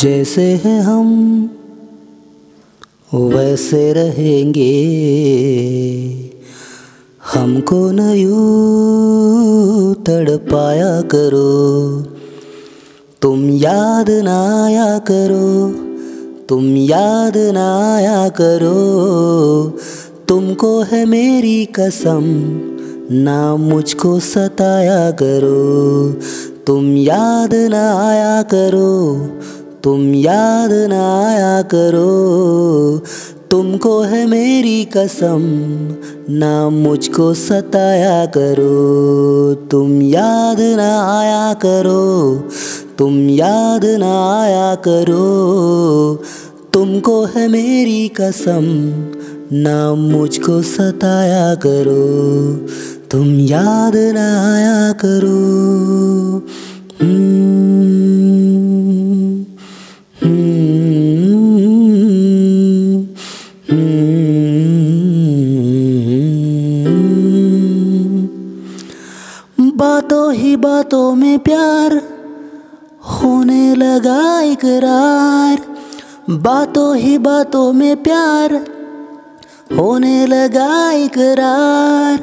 जैसे हैं हम, वैसे रहेंगे। हमको न यूँ तड़पाया करो, तुम याद ना आया करो, तुम याद ना आया करो। तुमको है मेरी कसम, ना मुझको सताया करो। तुम याद ना आया करो तुम याद ना आया करो। तुमको है मेरी कसम, ना मुझको सताया करो। तुम याद ना आया करो, तुम याद ना आया करो। तुमको है मेरी कसम, ना मुझको सताया करो। तुम याद ना आया करो। बातों ही बातों में प्यार होने लगा इकरार। बातों ही बातों में प्यार होने लगा इकरार।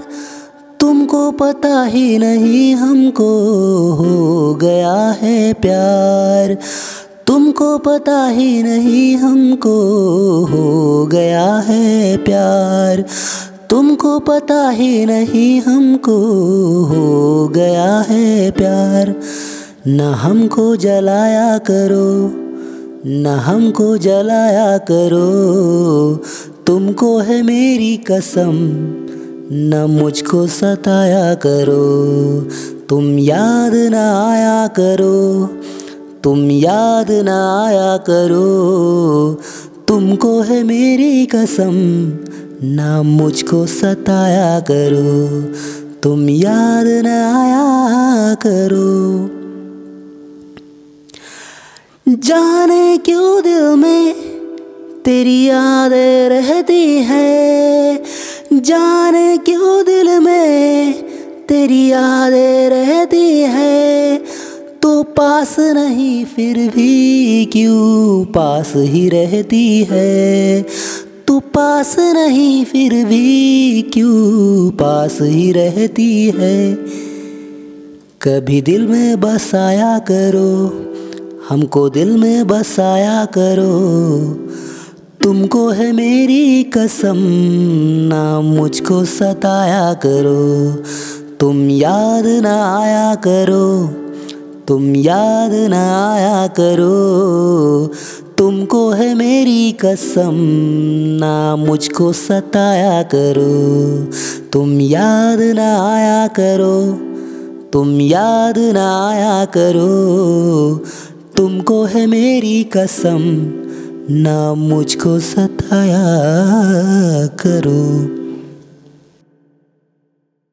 तुमको पता ही नहीं हमको हो गया है प्यार। तुमको पता ही नहीं हमको हो गया है प्यार। तुमको पता ही नहीं हमको हो गया है प्यार। न हमको जलाया करो, न हमको जलाया करो। तुमको है मेरी कसम, न मुझको सताया करो। तुम याद न आया करो, तुम याद न आया करो। तुमको है मेरी कसम ना मुझको सताया करो, तुम याद न आया करो। जाने क्यों दिल में तेरी याद रहती है? जाने क्यों दिल में तेरी याद रहती है? तो पास नहीं, फिर भी क्यों पास ही रहती है? तू पास नहीं, फिर भी क्यों पास ही रहती है? कभी दिल में बसाया करो, हमको दिल में बसाया करो। तुमको है मेरी कसम, ना मुझको सताया करो। तुम याद ना आया करो। तुम याद न आया करो, तुमको है मेरी कसम, ना मुझको सताया करो। तुम याद न आया करो, तुम याद न आया करो, तुमको है मेरी कसम, ना मुझको सताया करो।